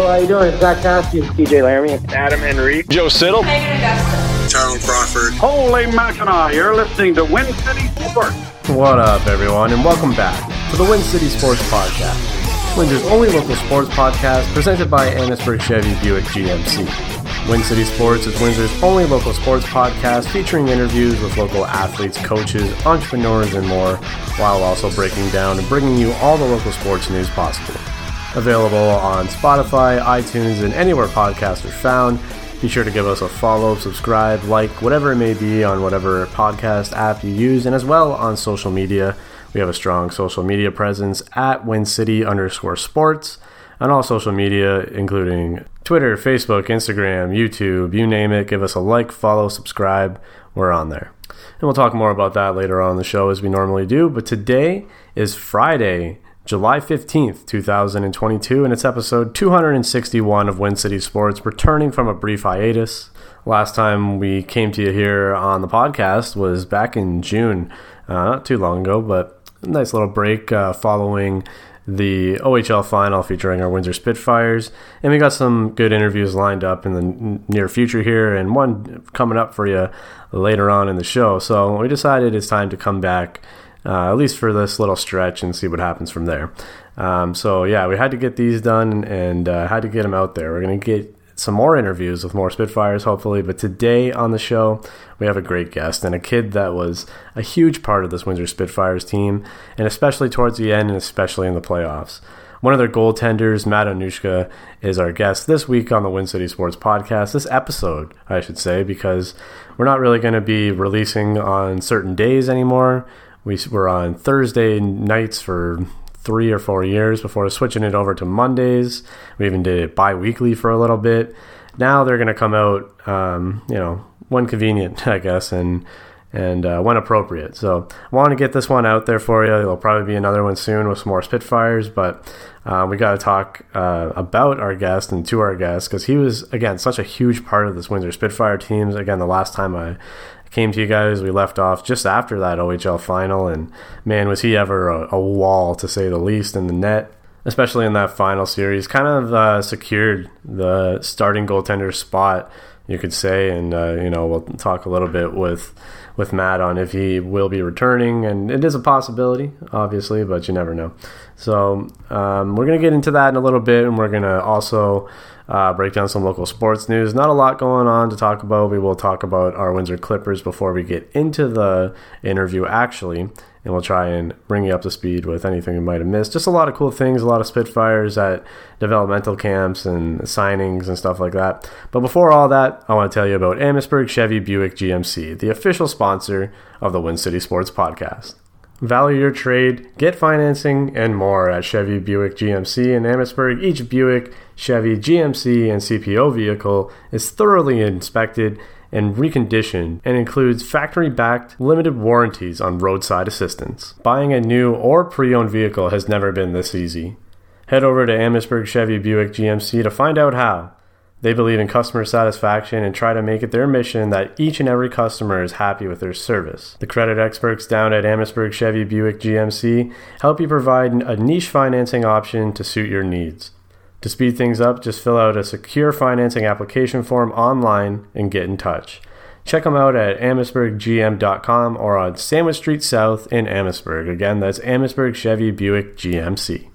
Hello, how you doing? It's Zach Cassidy. TJ Laramie. Adam Henry. Joe Siddall. Tyrone Crawford. Holy Mackinac, you're listening to Win City Sports. What up, everyone, and welcome back to the Win City Sports Podcast, Windsor's only local sports podcast presented by Amherstburg Chevy Buick GMC. Win City Sports is Windsor's only local sports podcast featuring interviews with local athletes, coaches, entrepreneurs, and more, while also breaking down and bringing you all the local sports news possible. Available on Spotify, iTunes, and anywhere podcasts are found. Be sure to give us a follow, subscribe, like, whatever it may be on whatever podcast app you use, and as well on social media. We have a strong social media presence at WinCity underscore sports on all social media, including Twitter, Facebook, Instagram, YouTube, you name it. Give us a like, follow, subscribe. We're on there. And we'll talk more about that later on the show as we normally do. But today is Friday, July 15th, 2022, and it's episode 261 of Win City Sports, returning from a brief hiatus. Last time we came to you here on the podcast was back in June, uh, not too long ago, but a nice little break uh, following the OHL final featuring our Windsor Spitfires. And we got some good interviews lined up in the near future here, and one coming up for you later on in the show. So we decided it's time to come back uh, at least for this little stretch and see what happens from there. Um, so yeah, we had to get these done and uh, had to get them out there. We're gonna get some more interviews with more Spitfires, hopefully. But today on the show, we have a great guest and a kid that was a huge part of this Windsor Spitfires team, and especially towards the end, and especially in the playoffs. One of their goaltenders, Matt Onuska, is our guest this week on the Win City Sports Podcast. This episode, I should say, because we're not really going to be releasing on certain days anymore we were on Thursday nights for three or four years before switching it over to Mondays. We even did it bi weekly for a little bit. Now they're going to come out, um, you know, when convenient, I guess, and and uh, when appropriate. So I want to get this one out there for you. There'll probably be another one soon with some more Spitfires, but uh, we got to talk uh, about our guest and to our guest because he was again such a huge part of this Windsor Spitfire teams. Again, the last time I came to you guys. We left off just after that OHL final, and man, was he ever a, a wall to say the least in the net. Especially in that final series, kind of uh, secured the starting goaltender spot, you could say, and uh, you know we'll talk a little bit with with Matt on if he will be returning, and it is a possibility, obviously, but you never know. So um, we're gonna get into that in a little bit, and we're gonna also uh, break down some local sports news. Not a lot going on to talk about. We will talk about our Windsor Clippers before we get into the interview, actually, and we'll try and bring you up to speed with anything you might have missed. Just a lot of cool things, a lot of Spitfires at developmental camps and signings and stuff like that. But before all that, I want to tell you about Amherstburg Chevy Buick GMC, the official sponsor of the Win City Sports Podcast. Value your trade, get financing, and more at Chevy Buick GMC in Amherstburg. Each Buick, Chevy, GMC, and CPO vehicle is thoroughly inspected and reconditioned and includes factory backed limited warranties on roadside assistance. Buying a new or pre owned vehicle has never been this easy. Head over to Amherstburg Chevy Buick GMC to find out how. They believe in customer satisfaction and try to make it their mission that each and every customer is happy with their service. The credit experts down at Amherstburg Chevy Buick GMC help you provide a niche financing option to suit your needs. To speed things up, just fill out a secure financing application form online and get in touch. Check them out at amherstburggm.com or on Sandwich Street South in Amherstburg. Again, that's Amherstburg Chevy Buick GMC.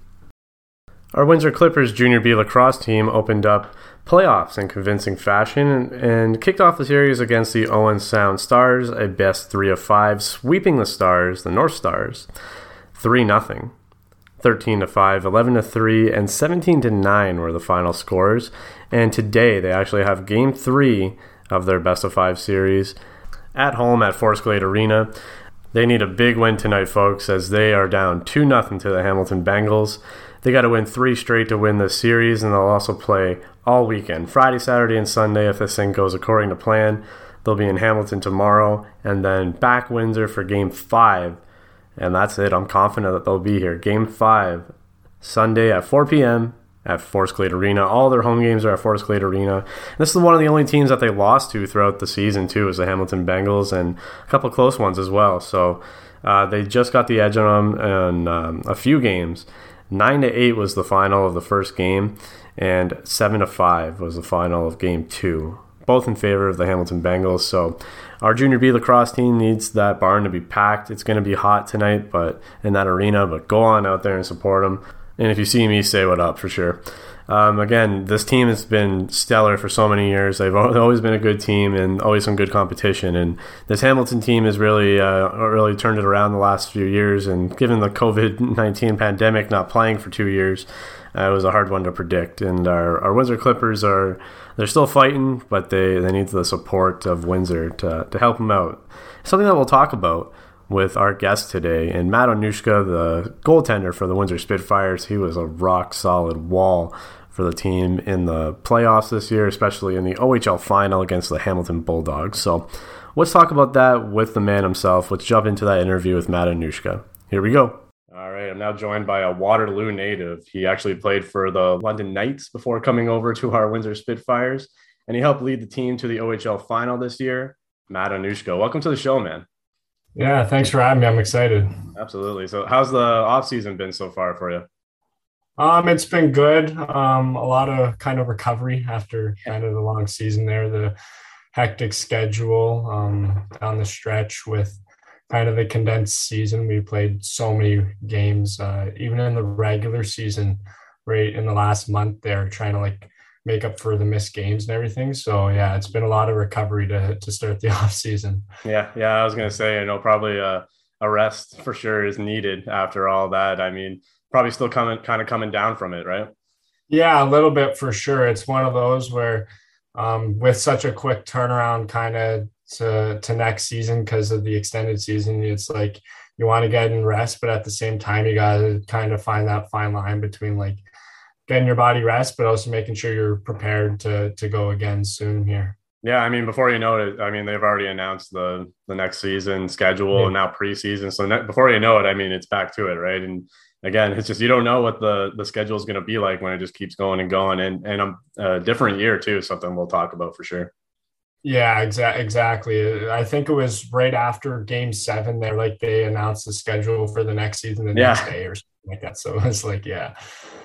Our Windsor Clippers junior B lacrosse team opened up playoffs in convincing fashion and, and, kicked off the series against the Owen Sound Stars, a best three of five, sweeping the Stars, the North Stars, 3 0. 13 to 5, 11 to 3, and 17 to 9 were the final scores. And today they actually have game three of their best of five series at home at Forest Glade Arena. They need a big win tonight, folks, as they are down 2 0 to the Hamilton Bengals. They got to win three straight to win this series, and they'll also play all weekend Friday, Saturday, and Sunday if this thing goes according to plan. They'll be in Hamilton tomorrow, and then back Windsor for game five. And that's it. I'm confident that they'll be here. Game five, Sunday at 4 p.m. at Forest Glade Arena. All their home games are at Forest Glade Arena. And this is one of the only teams that they lost to throughout the season, too, is the Hamilton Bengals, and a couple close ones as well. So uh, they just got the edge on them in um, a few games. Nine to eight was the final of the first game, and seven to five was the final of game two. Both in favor of the Hamilton Bengals. So our junior B lacrosse team needs that barn to be packed. It's going to be hot tonight, but in that arena. But go on out there and support them. And if you see me, say what up for sure. Um, again, this team has been stellar for so many years. They've always been a good team and always some good competition. And this Hamilton team has really, uh, really turned it around the last few years. And given the COVID nineteen pandemic, not playing for two years, uh, it was a hard one to predict. And our, our Windsor Clippers are they're still fighting, but they, they need the support of Windsor to, to help them out. Something that we'll talk about with our guest today. And Matt Onuska, the goaltender for the Windsor Spitfires, he was a rock solid wall for the team in the playoffs this year, especially in the OHL final against the Hamilton Bulldogs. So let's talk about that with the man himself. Let's jump into that interview with Matt Onuska. Here we go. All right, I'm now joined by a Waterloo native. He actually played for the London Knights before coming over to our Windsor Spitfires, and he helped lead the team to the OHL final this year. Matt Onuska, welcome to the show, man. Yeah, thanks for having me. I'm excited. Absolutely. So, how's the off season been so far for you? Um, it's been good. Um, a lot of kind of recovery after kind of the long season there, the hectic schedule um, down the stretch with kind of the condensed season. We played so many games, uh, even in the regular season, right in the last month there, trying to like make up for the missed games and everything. So yeah, it's been a lot of recovery to to start the off season. Yeah, yeah, I was gonna say, you know, probably a, a rest for sure is needed after all that. I mean, probably still coming kind of coming down from it, right? Yeah, a little bit for sure. It's one of those where um, with such a quick turnaround kind of to to next season because of the extended season, it's like you want to get in rest, but at the same time, you got to kind of find that fine line between like getting your body rest, but also making sure you're prepared to to go again soon here. Yeah, I mean, before you know it, I mean they've already announced the the next season schedule yeah. and now preseason. So ne- before you know it, I mean it's back to it, right? And again, it's just you don't know what the the schedule is going to be like when it just keeps going and going. And and um, a different year too, something we'll talk about for sure. Yeah, exa- exactly. I think it was right after Game Seven. They're like they announced the schedule for the next season the yeah. next day or something like that. So it's like, yeah,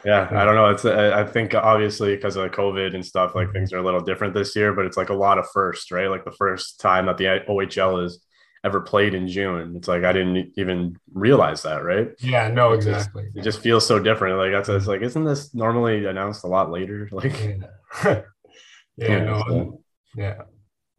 yeah. I don't know. It's I think obviously because of the COVID and stuff, like things are a little different this year. But it's like a lot of first, right? Like the first time that the OHL is ever played in June. It's like I didn't even realize that, right? Yeah, no, exactly. It just, it just feels so different. Like that's it's like, isn't this normally announced a lot later? Like, yeah, yeah, no, so, yeah,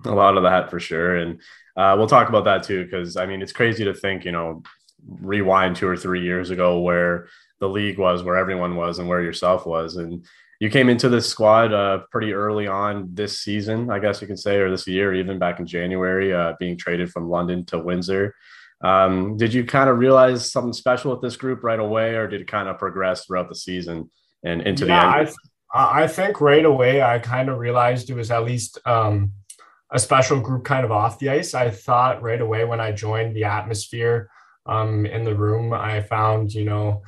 a lot of that for sure. And uh, we'll talk about that too, because I mean, it's crazy to think, you know, rewind two or three years ago where the league was, where everyone was, and where yourself was, and you came into this squad uh, pretty early on this season, I guess you can say, or this year, even back in January, uh, being traded from London to Windsor. Um, did you kind of realize something special with this group right away, or did it kind of progress throughout the season and into yeah, the end? I, I think right away I kind of realized it was at least um, a special group kind of off the ice. I thought right away when I joined the atmosphere um, in the room, I found, you know,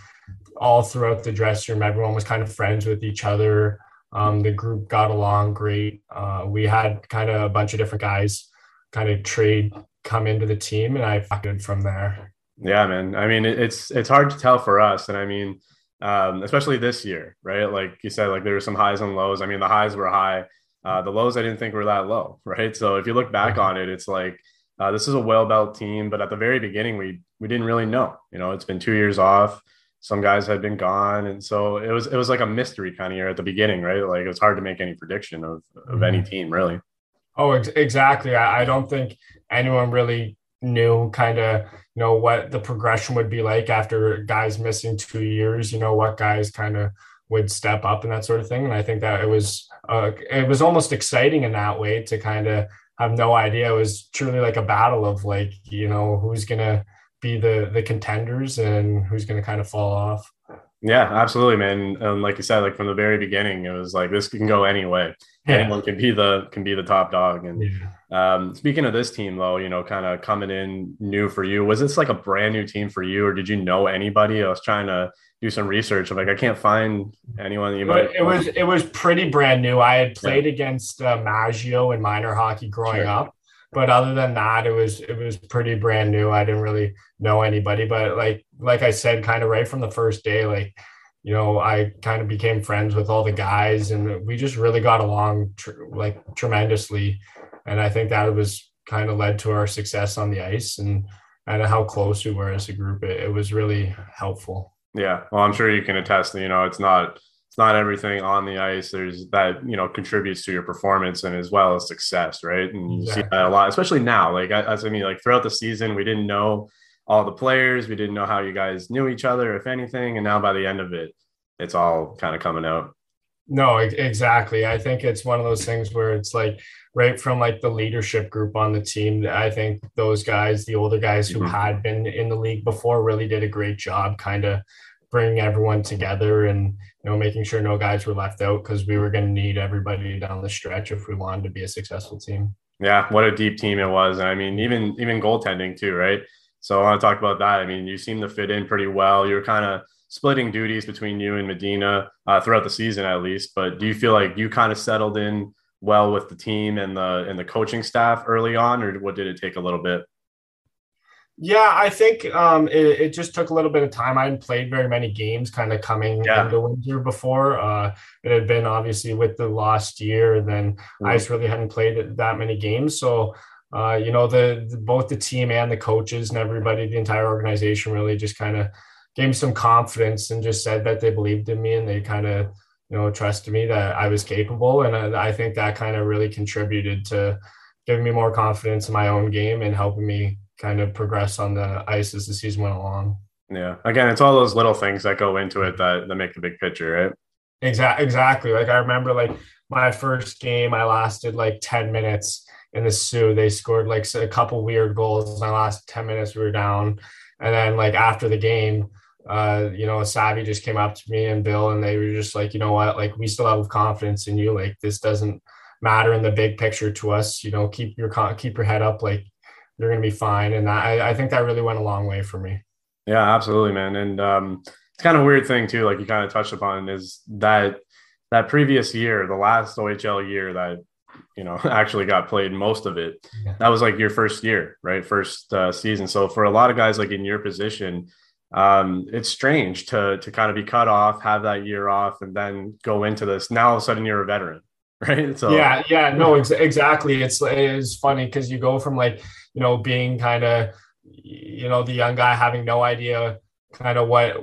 all throughout the dressing room, everyone was kind of friends with each other. Um, the group got along great. Uh, we had kind of a bunch of different guys kind of trade come into the team, and I fucking from there. Yeah, man. I mean, it's it's hard to tell for us, and I mean, um, especially this year, right? Like you said, like there were some highs and lows. I mean, the highs were high. Uh, the lows I didn't think were that low, right? So if you look back on it, it's like uh, this is a well built team, but at the very beginning, we we didn't really know. You know, it's been two years off some guys had been gone. And so it was it was like a mystery kind of year at the beginning right? Like it was hard to make any prediction of of any mm-hmm. team really. Oh ex- exactly. I, I don't think anyone really knew kind of you know what the progression would be like after guys missing two years you know what guys kind of would step up and that sort of thing. And i think that it was uh, it was almost exciting in that way to kind of have no idea. It was truly like a battle of like you know who's gonna be the the contenders and who's going to kind of fall off. Yeah, absolutely, man. And like you said, like from the very beginning, it was like this can go any way. Yeah. Anyone can be the can be the top dog. And yeah. um, speaking of this team, though, you know, kind of coming in new for you, was this like a brand new team for you, or did you know anybody? I was trying to do some research. I'm like, I can't find anyone you might. It was it was pretty brand new. I had played yeah. against uh, Maggio in minor hockey growing sure. up, but other than that, it was it was pretty brand new. I didn't really know anybody, but like like I said, kind of right from the first day, like you know, I kind of became friends with all the guys, and we just really got along tr- like tremendously. And I think that was kind of led to our success on the ice and and how close we were as a group. It, it was really helpful. Yeah, well, I'm sure you can attest. You know, it's not it's not everything on the ice. There's that you know contributes to your performance and as well as success, right? And you see that a lot, especially now. Like as I mean, like throughout the season, we didn't know all the players. We didn't know how you guys knew each other, if anything. And now by the end of it, it's all kind of coming out. No, exactly. I think it's one of those things where it's like right from like the leadership group on the team. I think those guys, the older guys who mm-hmm. had been in the league before, really did a great job kind of bringing everyone together and you know making sure no guys were left out because we were going to need everybody down the stretch if we wanted to be a successful team. Yeah, what a deep team it was. I mean, even even goaltending too, right? So I want to talk about that. I mean, you seem to fit in pretty well. You're kind of splitting duties between you and Medina uh, throughout the season, at least. But do you feel like you kind of settled in well with the team and the and the coaching staff early on, or what did it take a little bit? Yeah, I think um, it, it, just took a little bit of time. I hadn't played very many games kind of coming yeah. into Windsor before. Uh, it had been obviously with the last year, then mm-hmm. I just really hadn't played that many games. So uh, you know, the, the, both the team and the coaches and everybody, the entire organization, really just kind of gave me some confidence and just said that they believed in me and they kind of you know trusted me that I was capable, and I, I think that kind of really contributed to giving me more confidence in my own game and helping me kind of progress on the ice as the season went along. Yeah, again, it's all those little things that go into it that that make the big picture, right? Exactly. Exactly. Like I remember, like my first game, I lasted like ten minutes in the Soo, they scored like a couple weird goals. In the last 10 minutes, we were down. And then, like, after the game, uh, you know, Savvy just came up to me and Bill, and they were just like, you know what, like, we still have confidence in you. Like, this doesn't matter in the big picture to us. You know, keep your keep your head up. Like, you're gonna be fine. And I, I think that really went a long way for me. Yeah, absolutely, man. And um, it's kind of a weird thing too. Like you kind of touched upon is that that previous year, the last OHL year that you know actually got played most of it yeah. that was like your first year right first uh, season so for a lot of guys like in your position um, it's strange to to kind of be cut off have that year off and then go into this now all of a sudden you're a veteran right so yeah yeah no ex- exactly it's it's funny because you go from like you know being kind of you know the young guy having no idea kind of what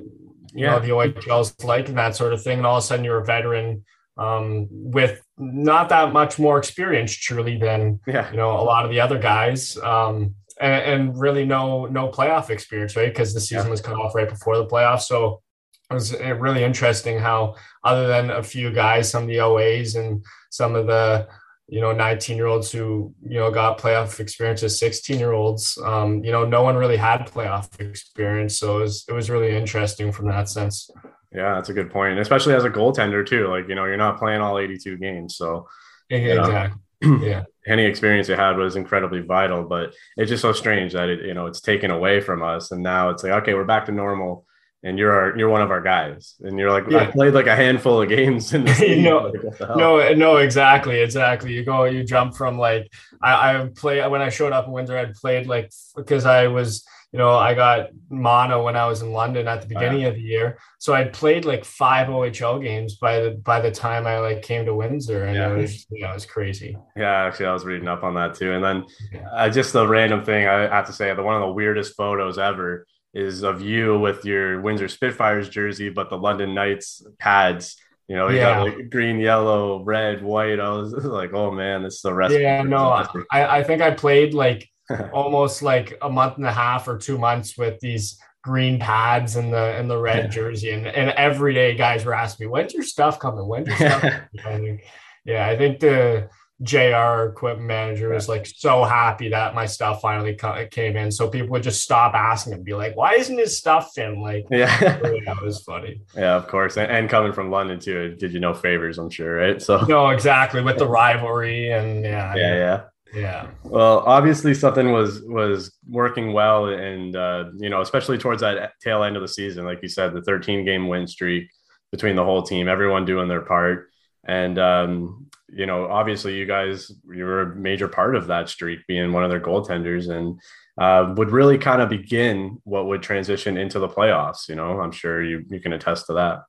you yeah. know the OHL's like and that sort of thing and all of a sudden you're a veteran um, with not that much more experience truly than yeah. you know a lot of the other guys um, and, and, really no no playoff experience right because the season yeah. was cut off right before the playoffs so it was really interesting how other than a few guys some of the oas and some of the you know 19 year olds who you know got playoff experience as 16 year olds um, you know no one really had playoff experience so it was, it was really interesting from that sense yeah, that's a good point, especially as a goaltender too. Like you know, you're not playing all 82 games, so exactly. yeah, any experience you had was incredibly vital. But it's just so strange that it you know it's taken away from us, and now it's like okay, we're back to normal. And you're our, you're one of our guys, and you're like yeah. I played like a handful of games in the no, like, no, no, exactly, exactly. You go, you jump from like I, I play when I showed up in Windsor, I'd played like because I was you know, I got mono when I was in London at the beginning of the year. So I'd played like five OHL games by the by the time I like came to Windsor, and yeah. it was yeah, it was crazy. Yeah, actually, I was reading up on that too. And then uh, just the random thing I have to say, the one of the weirdest photos ever is of you with your Windsor Spitfires jersey, but the London Knights pads. You know, you yeah. got like green, yellow, red, white. I was like, oh man, this is the rest. Yeah, no, I, I think I played like almost like a month and a half or two months with these green pads and the and the red yeah. jersey and, and every day guys were asking me when's your stuff coming when's your stuff coming? yeah i think the jr equipment manager was like so happy that my stuff finally came in. So people would just stop asking and be like why isn't his stuff in? Like yeah. that was funny. Yeah of course. And, and coming from london too did you know favors i'm sure right? So no exactly. With the rivalry and yeah yeah yeah. yeah. Well, obviously something was was working well, and uh, you know, especially towards that tail end of the season, like you said, the 13 game win streak between the whole team, everyone doing their part, and um, you know, obviously you guys you were a major part of that streak, being one of their goaltenders, and uh, would really kind of begin what would transition into the playoffs. You know, I'm sure you you can attest to that.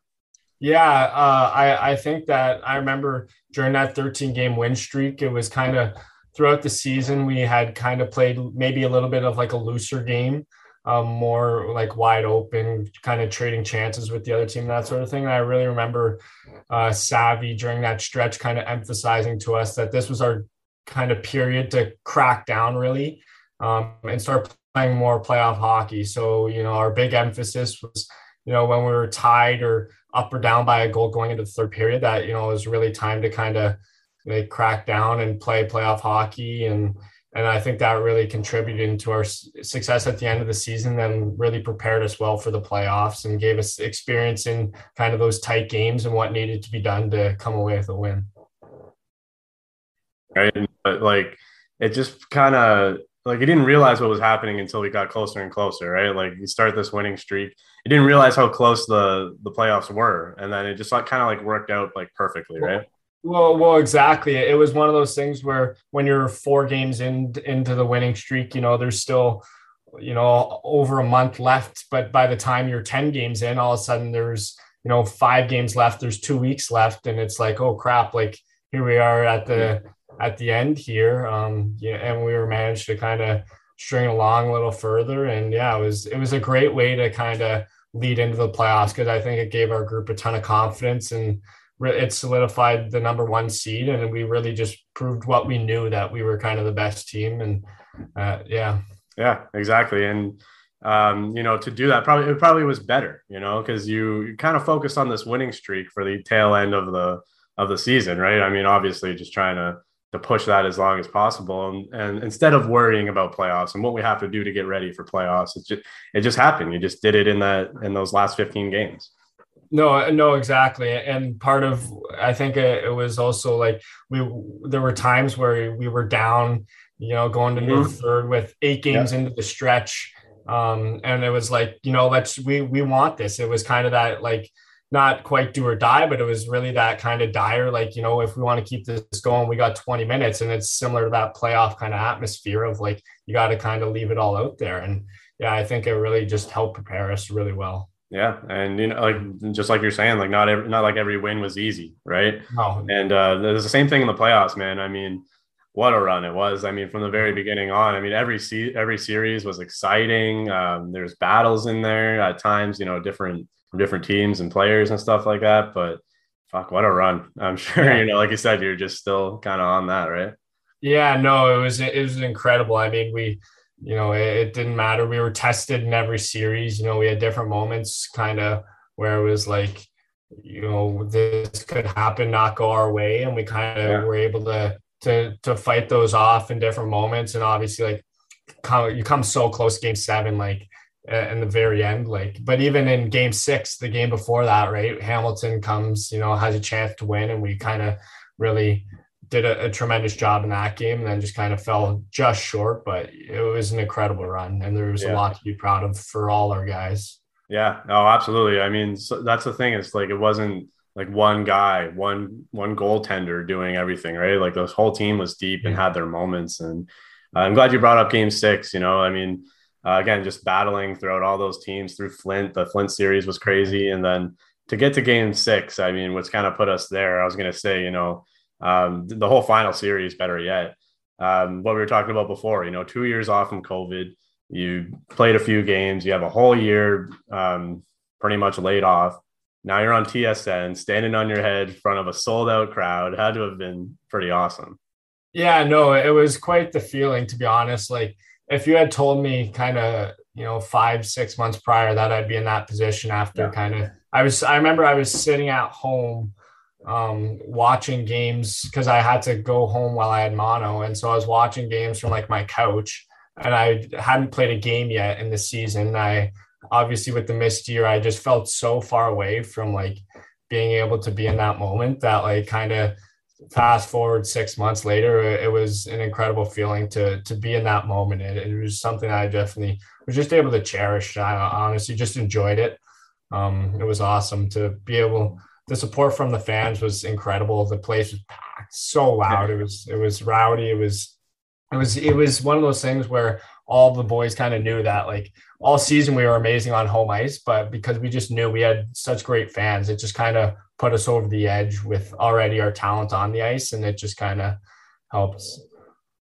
Yeah, uh, I I think that I remember during that 13 game win streak, it was kind of throughout the season we had kind of played maybe a little bit of like a looser game, um, more like wide open, kind of trading chances with the other team, that sort of thing. And I really remember uh, Savvy during that stretch kind of emphasizing to us that this was our kind of period to crack down really um, and start playing more playoff hockey. So you know our big emphasis was you know when we were tied or up or down by a goal going into the third period that you know it was really time to kind of like crack down and play playoff hockey and and I think that really contributed to our success at the end of the season and really prepared us well for the playoffs and gave us experience in kind of those tight games and what needed to be done to come away with a win. Right. But like it just kind of like you didn't realize what was happening until we got closer and closer, right? Like you start this winning streak, you didn't realize how close the the playoffs were, and then it just like kind of like worked out like perfectly, right? Well, well, exactly. It was one of those things where when you're four games in into the winning streak, you know, there's still, you know, over a month left. But by the time you're ten games in, all of a sudden there's you know five games left. There's two weeks left, and it's like, oh crap! Like here we are at the at the end here. Um, yeah, and we were managed to kind of string along a little further. And yeah, it was it was a great way to kind of lead into the playoffs because I think it gave our group a ton of confidence and it solidified the number one seed. And we really just proved what we knew that we were kind of the best team. And uh, yeah, yeah, exactly. And um, you know, to do that probably it probably was better, you know, because you, kind of focused on this winning streak for the tail end of the of the season, right? I mean, obviously, just trying to to push that as long as possible. And, and instead of worrying about playoffs and what we have to do to get ready for playoffs, it just it just happened. You just did it in that in those last 15 games. No, no, exactly. And part of I think it, it was also like we there were times where we were down, you know, going to mm-hmm. the third with eight games yeah. into the stretch. Um, and it was like, you know, let's we we want this. It was kind of that like not quite do or die, but it was really that kind of dire. Like, you know, if we want to keep this going, we got 20 minutes. And it's similar to that playoff kind of atmosphere of like, you got to kind of leave it all out there. And yeah, I think it really just helped prepare us really well. Yeah, and you know, like just like you're saying, like not every, not like every win was easy, right? No. And uh, there's the same thing in the playoffs, man. I mean, what a run it was! I mean, from the very beginning on, I mean, every se- every series was exciting. Um, there's battles in there at times, you know, different different teams and players and stuff like that. But fuck, what a run! I'm sure yeah. you know, like you said, you're just still kind of on that, right? Yeah, no, it was it was incredible. I mean, we, you know, it, it didn't matter. We were tested in every series. You know, we had different moments, kind of where it was like, you know, this could happen, not go our way, and we kind of yeah. were able to to to fight those off in different moments. And obviously, like, come, you come so close, game seven, like in the very end. Like, but even in game six, the game before that, right? Hamilton comes, you know, has a chance to win, and we kind of really did a, a, tremendous job in that game and then just kind of fell just short. But it was an incredible run, and there was yeah. a lot to be proud of for all our guys. Yeah, oh, absolutely. I mean, so that's the thing. It's like it wasn't like one guy, one one goaltender doing everything, right? Like the whole team was deep and had their moments. And uh, I'm glad you brought up Game Six. You know, I mean, uh, again, just battling throughout all those teams through Flint. The Flint series was crazy, and then to get to Game Six, I mean, what's kind of put us there. I was going to say, you know, um, the whole final series, better yet, um, what we were talking about before. You know, two years off from COVID, you played a few games, you have a whole year um, pretty much laid off. Now you're on TSN, standing on your head in front of a sold out crowd. Had to have been pretty awesome. Yeah, no, it was quite the feeling, to be honest. Like if you had told me kind of you know five six months prior that i'd be in that position after yeah. kind of i was i remember i was sitting at home um, watching games because i had to go home while i had mono and so i was watching games from like my couch and i hadn't played a game yet in the season i obviously with the missed year i just felt so far away from like being able to be in that moment that like kind of fast forward six months later, it was an incredible feeling to to be in that moment. It, it was something I definitely was just able to cherish. I honestly just enjoyed it. Um, it was awesome to be able. The support from the fans was incredible. The place was packed, so loud. It was it was rowdy. It was it was it was one of those things where all the boys kind of knew that like all season we were amazing on home ice, but because we just knew we had such great fans, it just kind of put us over the edge with already our talent on the ice, and it just kind of helps.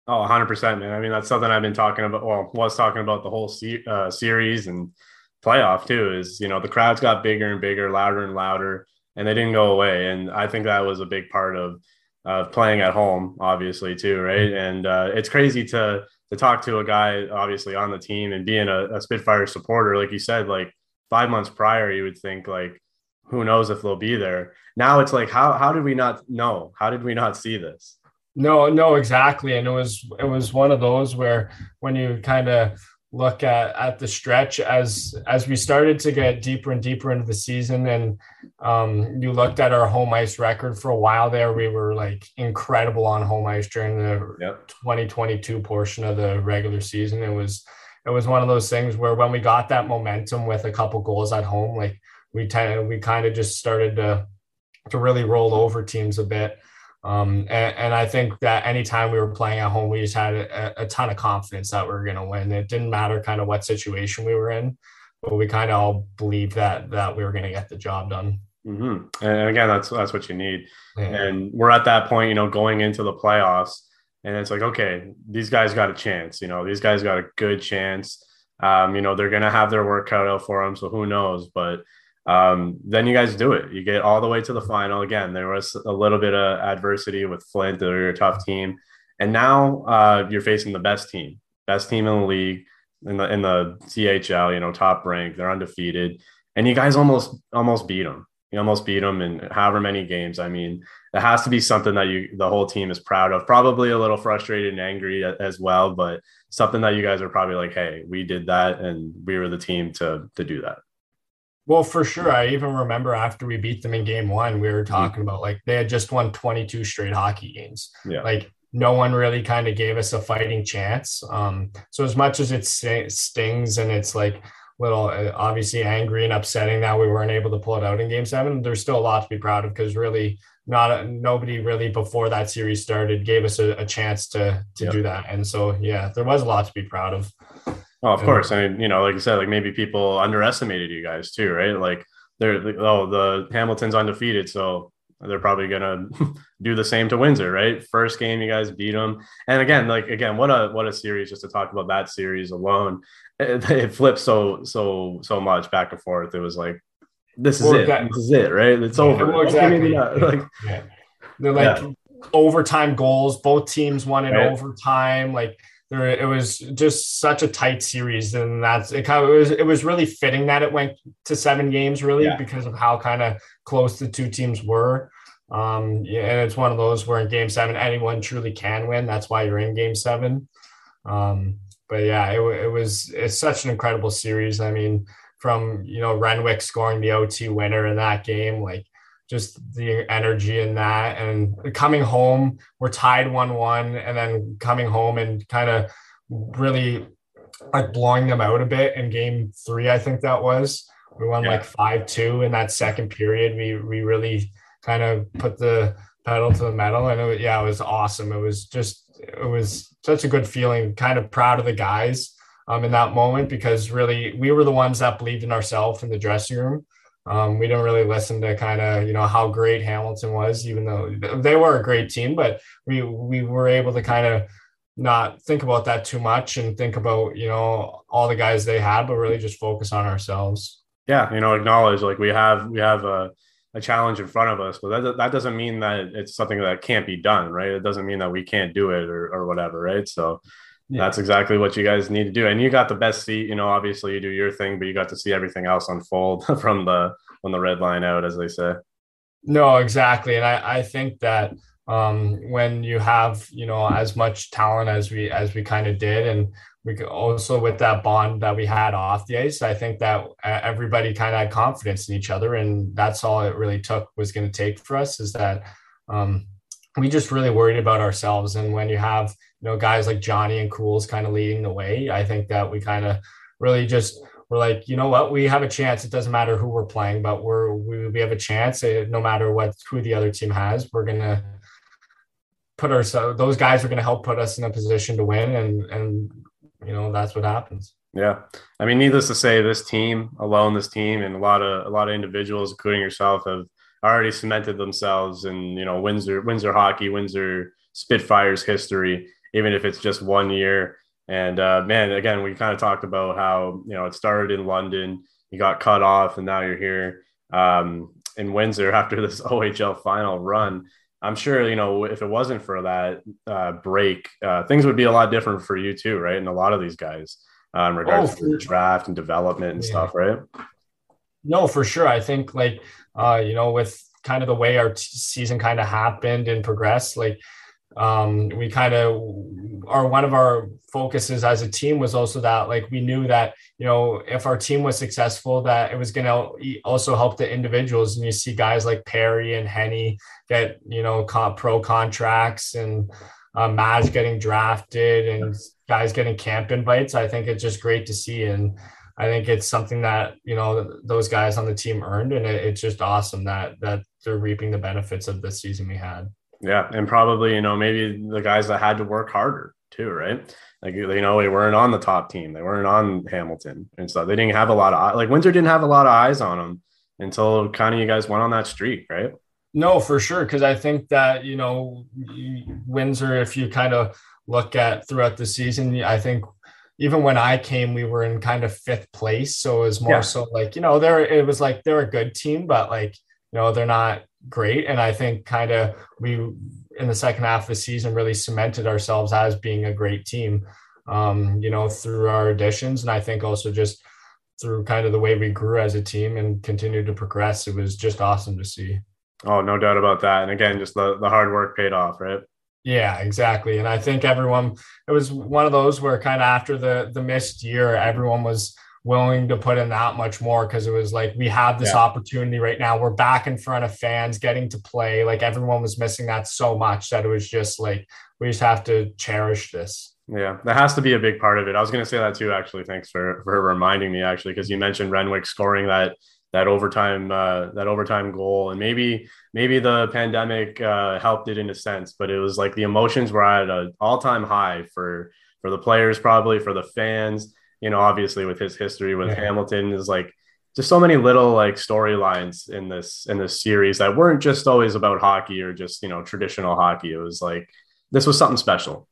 Oh, 100%, man. I mean, that's something I've been talking about. Well, was talking about the whole se- uh, series and playoff too. Is you know the crowds got bigger and bigger, louder and louder, and they didn't go away. And I think that was a big part of uh, playing at home, obviously too, right? And uh, it's crazy to to talk to a guy obviously on the team and being a, a Spitfire supporter, like you said, like five months prior, you would think like, who knows if they'll be there. Now it's like, how how did we not know? How did we not see this? No, no, exactly. And it was it was one of those where when you kind of look at at the stretch as as we started to get deeper and deeper into the season and um, you looked at our home ice record for a while there we were like incredible on home ice during the yep. 2022 portion of the regular season it was it was one of those things where when we got that momentum with a couple goals at home like we tend we kind of just started to to really roll over teams a bit um, and, and, I think that anytime we were playing at home, we just had a, a ton of confidence that we were going to win. It didn't matter kind of what situation we were in, but we kind of all believed that that we were going to get the job done. Mm-hmm. And again, that's that's what you need. Yeah. And we're at that point, you know, going into the playoffs, and it's like, okay, these guys got a chance. You know, these guys got a good chance. Um, you know, they're going to have their work cut out for them. So who knows? But um, then you guys do it. You get all the way to the final. Again, there was a little bit of adversity with Flint. They're a tough team, and now uh, you're facing the best team, best team in the league in the in the CHL. You know, top rank. They're undefeated, and you guys almost almost beat them. You almost beat them in however many games. I mean, it has to be something that you the whole team is proud of. Probably a little frustrated and angry as well, but something that you guys are probably like, hey, we did that, and we were the team to to do that. Well, for sure. I even remember after we beat them in game one, we were mm-hmm. talking about like they had just won 22 straight hockey games. Yeah. Like no one really kind of gave us a fighting chance. Um, so as much as it stings and it's like little uh, obviously angry and upsetting that we weren't able to pull it out in game seven, there's still a lot to be proud of because really not nobody really before that series started gave us a, a chance to to yep. do that. And so yeah, there was a lot to be proud of. Oh, of course. I mean, you know, like I said, like maybe people underestimated you guys too, right? Like they're like, oh, the Hamilton's undefeated, so they're probably gonna do the same to Windsor, right? First game, you guys beat them, and again, like again, what a what a series just to talk about that series alone. It, it flipped so so so much back and forth. It was like, this is well, it, that, this is it, right? It's yeah, over. Well, exactly. Like, yeah. They're like yeah. overtime goals. Both teams won in right. overtime. Like there it was just such a tight series and that's it kind of it was it was really fitting that it went to seven games really yeah. because of how kind of close the two teams were. Um yeah, and it's one of those where in game seven anyone truly can win. That's why you're in game seven. Um but yeah it, it was it's such an incredible series. I mean from you know renwick scoring the ot winner in that game like just the energy in that and coming home we're tied 1-1 and then coming home and kind of really like blowing them out a bit in game three i think that was. We won yeah. like 5-2 in that second period. We we really kind of put the pedal to the metal and it was, yeah it was awesome. It was just it was such a good feeling. Kind of proud of the guys um, in that moment because really we were the ones that believed in ourselves in the dressing room um, we didn't really listen to kind of you know how great Hamilton was, even though they were a great team. But we we were able to kind of not think about that too much and think about you know all the guys they had, but really just focus on ourselves. Yeah, you know, acknowledge like we have we have a, a challenge in front of us, but that that doesn't mean that it's something that can't be done, right? It doesn't mean that we can't do it or or whatever, right? So yeah. That's exactly what you guys need to do. And you got the best seat, you know, obviously you do your thing, but you got to see everything else unfold from the from the red line out, as they say. No, exactly. And I, I think that um, when you have, you know, as much talent as we as we kind of did, and we also with that bond that we had off the ice, I think that everybody kind of had confidence in each other, and that's all it really took was going to take for us is that um, we just really worried about ourselves. And when you have you know, guys like Johnny and Cools kind of leading the way. I think that we kind of really just we're like, you know what, we have a chance. It doesn't matter who we're playing, but we're we, we have a chance. Eh, no matter what who the other team has, we're gonna put ourselves those guys are to help put us in a position to win and and you know that's what happens yeah i mean needless to say this team alone this team and a lot of a lot of individuals including yourself have already cemented themselves in you know windsor windsor hockey windsor spitfires history even if it's just one year and uh, man again we kind of talked about how you know it started in london you got cut off and now you're here um, in windsor after this ohl final run I'm sure you know if it wasn't for that uh, break, uh, things would be a lot different for you too, right? And a lot of these guys, uh, in regards oh, to the draft and development and yeah. stuff, right? No, for sure. I think like uh, you know with kind of the way our t- season kind of happened and progressed, like um, we kind of are one of our focuses as a team was also that like we knew that you know if our team was successful that it was going to also help the individuals. And you see guys like perry and henny get you know pro contracts and uh, Maz getting drafted and guys getting camp invites. I think it's just great to see. And i think it's something that you know those guys on the team earned. And it, it's just awesome that that they're reaping the benefits of the season we had yeah, and probably you know maybe the guys that had to work harder too, right? Like you know they weren't on the top team, they weren't on Hamilton and stuff. They didn't have a lot of like Windsor didn't have a lot of eyes on them until kind of you guys went on that streak, right? No, for sure, because I think that you know Windsor, if you kind of look at throughout the season, I think even when I came, we were in kind of fifth place. So it was more yeah. so like, you know, they're it was like they're a good team, but like, you know, they're not great. And I think kind of we in the second half of the season really cemented ourselves as being a great team, um, you know, through our additions. And I think also just through kind of the way we grew as a team and continued to progress. It was just awesome to see. Oh, no doubt about that. And again, just the, the hard work paid off, right? Yeah, exactly. And I think everyone, it was one of those where kind of after the the missed year, everyone was willing to put in that much more because it was like we have this yeah. opportunity right now. We're back in front of fans, getting to play. Like everyone was missing that so much that it was just like we just have to cherish this. Yeah, that has to be a big part of it. I was going to say that too. Actually, thanks for for reminding me. Actually, because you mentioned Renwick scoring that that overtime uh, that overtime goal, and maybe maybe the pandemic uh, helped it in a sense, but it was like the emotions were at an all time high for for the players, probably for the fans you know, obviously with his history with yeah. Hamilton is like just so many little like storylines in this in this series that weren't just always about hockey or just you know traditional hockey. It was like this was something special.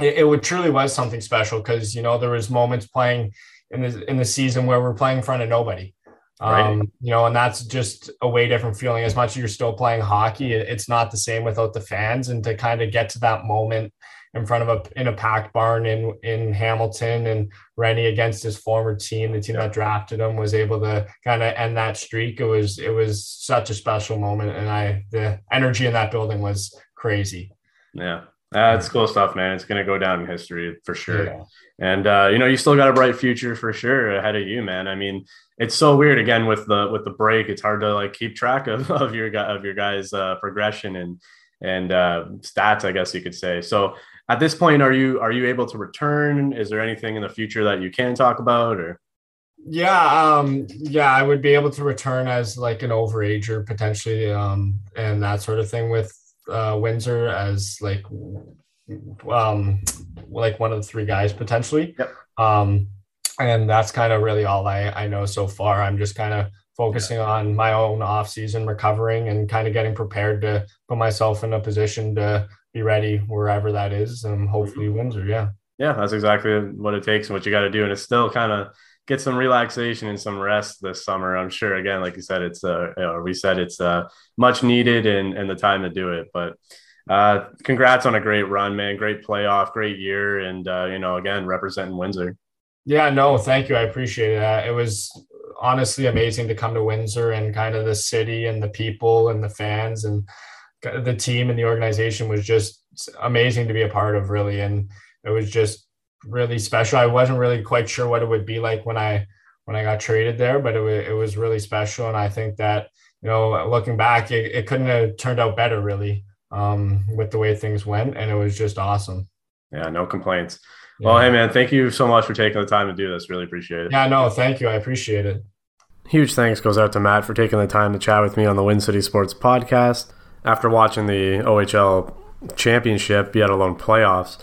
It, it truly was something special because you know there was moments playing in the in the season where we're playing in front of nobody. Right. Um, you know, and that's just a way different feeling. As much as you're still playing hockey, it's not the same without the fans. And to kind of get to that moment in front of a in a packed barn in in Hamilton and Rennie against his former team, the team that drafted him, was able to kind of end that streak. It was it was such a special moment, and I the energy in that building was crazy. Yeah, that's cool stuff, man. It's gonna go down in history for sure. Yeah. And uh, you know, you still got a bright future for sure ahead of you, man. I mean, it's so weird again with the with the break. It's hard to like keep track of of your of your guys' uh, progression and and uh, stats, I guess you could say. So at this point, are you are you able to return? Is there anything in the future that you can talk about or? Yeah, um, yeah, I would be able to return as like an overager potentially, um, and that sort of thing with uh, Windsor as like, um, like one of the three guys potentially. Yep. Um, and that's kind of really all I I know so far. I'm just kind of focusing yeah. on my own off season recovering and kind of getting prepared to put myself in a position to be ready wherever that is, and hopefully mm-hmm. Windsor. Yeah. Yeah, that's exactly what it takes and what you got to do, and it's still kind of get some relaxation and some rest this summer. I'm sure. Again, like you said, it's uh, or we said it's uh, much needed and and the time to do it. But uh, congrats on a great run, man. Great playoff, great year, and uh, you know, again, representing Windsor. Yeah, no, thank you. I appreciate it. It was honestly amazing to come to Windsor and kind of the city and the people and the fans and the team and the organization was just amazing to be a part of really. And it was just really special. I wasn't really quite sure what it would be like when i when i got traded there but it, was, it was really special. And i think that you know looking back it, it couldn't have turned out better really um, with the way things went. And it was just awesome. Yeah no complaints. Yeah. well hey man thank you so much for taking the time to do this. Really appreciate it. Yeah no thank you. I appreciate it. Huge thanks goes out to matt for taking the time to chat with me on the win city sports podcast after watching the OHL championship, yet alone playoffs.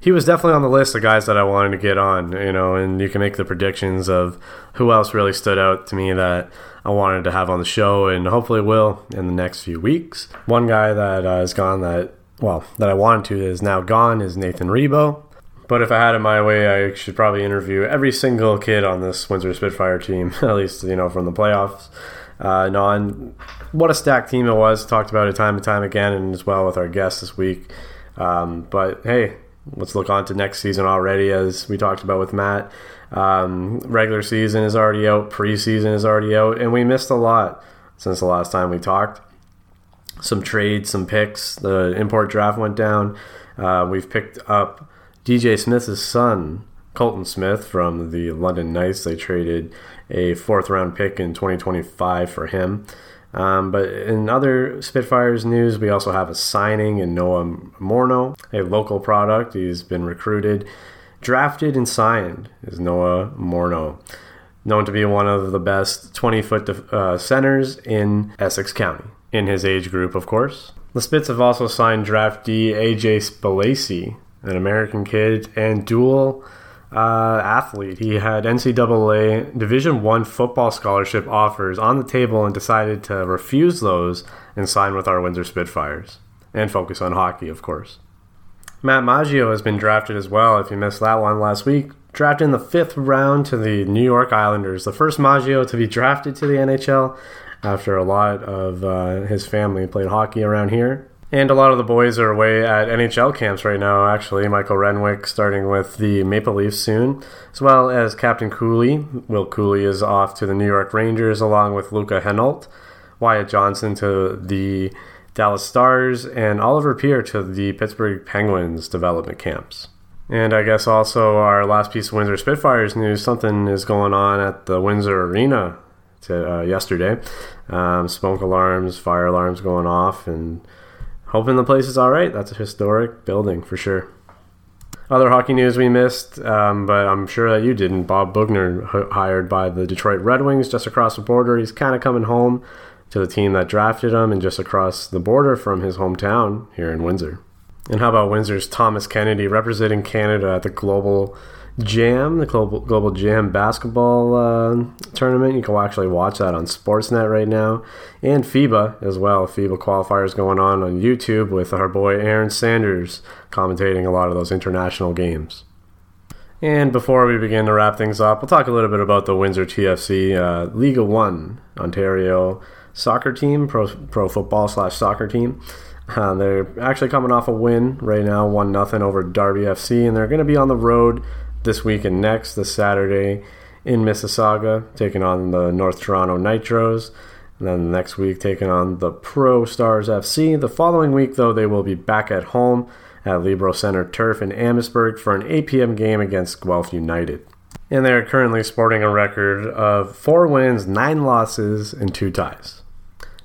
He was definitely on the list of guys that I wanted to get on, you know, and you can make the predictions of who else really stood out to me that I wanted to have on the show, and hopefully will in the next few weeks. One guy that uh, is gone that, well, that I wanted to is now gone is Nathan Rebo. But if I had it my way, I should probably interview every single kid on this Windsor Spitfire team, at least, you know, from the playoffs. Uh, no, and what a stacked team it was. Talked about it time and time again, and as well with our guests this week. Um, but hey, let's look on to next season already, as we talked about with Matt. Um, regular season is already out, preseason is already out, and we missed a lot since the last time we talked. Some trades, some picks. The import draft went down. Uh, we've picked up DJ Smith's son, Colton Smith, from the London Knights. They traded a fourth round pick in 2025 for him. Um, but in other Spitfires news, we also have a signing in Noah Morno, a local product. He's been recruited, drafted, and signed is Noah Morno, known to be one of the best 20 foot uh, centers in Essex County, in his age group, of course. The Spits have also signed draftee AJ Spellacy, an American kid, and dual uh, athlete. He had NCAA Division One football scholarship offers on the table and decided to refuse those and sign with our Windsor Spitfires and focus on hockey, of course. Matt Maggio has been drafted as well. If you missed that one last week, drafted in the fifth round to the New York Islanders, the first Maggio to be drafted to the NHL after a lot of uh, his family played hockey around here. And a lot of the boys are away at NHL camps right now, actually. Michael Renwick starting with the Maple Leafs soon, as well as Captain Cooley. Will Cooley is off to the New York Rangers along with Louka Henault. Wyatt Johnston to the Dallas Stars, and Oliver Peer to the Pittsburgh Penguins development camps. And I guess also our last piece of Windsor Spitfires news something is going on at the Windsor Arena to, uh, yesterday. Um, smoke alarms, fire alarms going off, and hoping the place is all right. That's a historic building for sure. Other hockey news we missed, um, but I'm sure that you didn't. Bob Boughner, h- hired by the Detroit Red Wings just across the border. He's kind of coming home to the team that drafted him and just across the border from his hometown here in Windsor. And how about Windsor's Thomas Kennedy representing Canada at the Global Jam, the Global, Global Jam basketball uh, tournament. You can actually watch that on Sportsnet right now, and FIBA as well. FIBA qualifiers going on on YouTube with our boy Aaron Sanders commentating a lot of those international games. And before we begin to wrap things up, we'll talk a little bit about the Windsor TFC uh, Liga One Ontario soccer team, pro, pro football slash soccer team. Uh, they're actually coming off a win right now, one nothing over Darby FC, and they're going to be on the road this week and next, this Saturday in Mississauga, taking on the North Toronto Nitros. And then the next week, taking on the Pro Stars FC. The following week, though, they will be back at home at Libro Center Turf in Amherstburg for an 8 p.m. game against Guelph United. And they are currently sporting a record of four wins, nine losses, and two ties.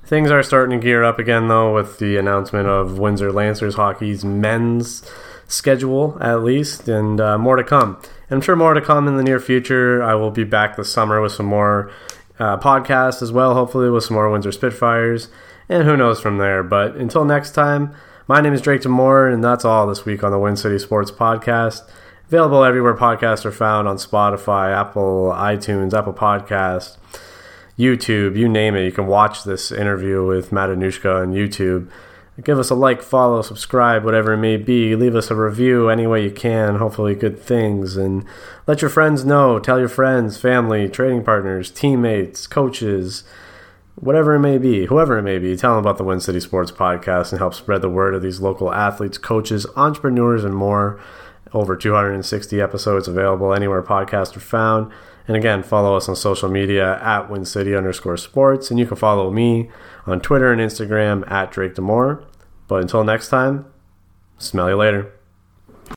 Things are starting to gear up again, though, with the announcement of Windsor Lancers Hockey's men's schedule, at least, and uh, more to come. And I'm sure more to come in the near future. I will be back this summer with some more uh, podcasts as well, hopefully, with some more Windsor Spitfires, and who knows from there. But until next time, my name is Drake Demore, and that's all this week on the Win City Sports Podcast. Available everywhere podcasts are found on Spotify, Apple, iTunes, Apple Podcast, YouTube, you name it. You can watch this interview with Matt Onuska on YouTube. Give us a like, follow, subscribe, whatever it may be. Leave us a review any way you can, hopefully good things. And let your friends know. Tell your friends, family, trading partners, teammates, coaches, whatever it may be, whoever it may be. Tell them about the Win City Sports Podcast and help spread the word of these local athletes, coaches, entrepreneurs, and more. Over 260 episodes available anywhere podcasts are found. And again, follow us on social media at WinCity underscore sports. And you can follow me on Twitter and Instagram at Drake Demore. But until next time, smell you later.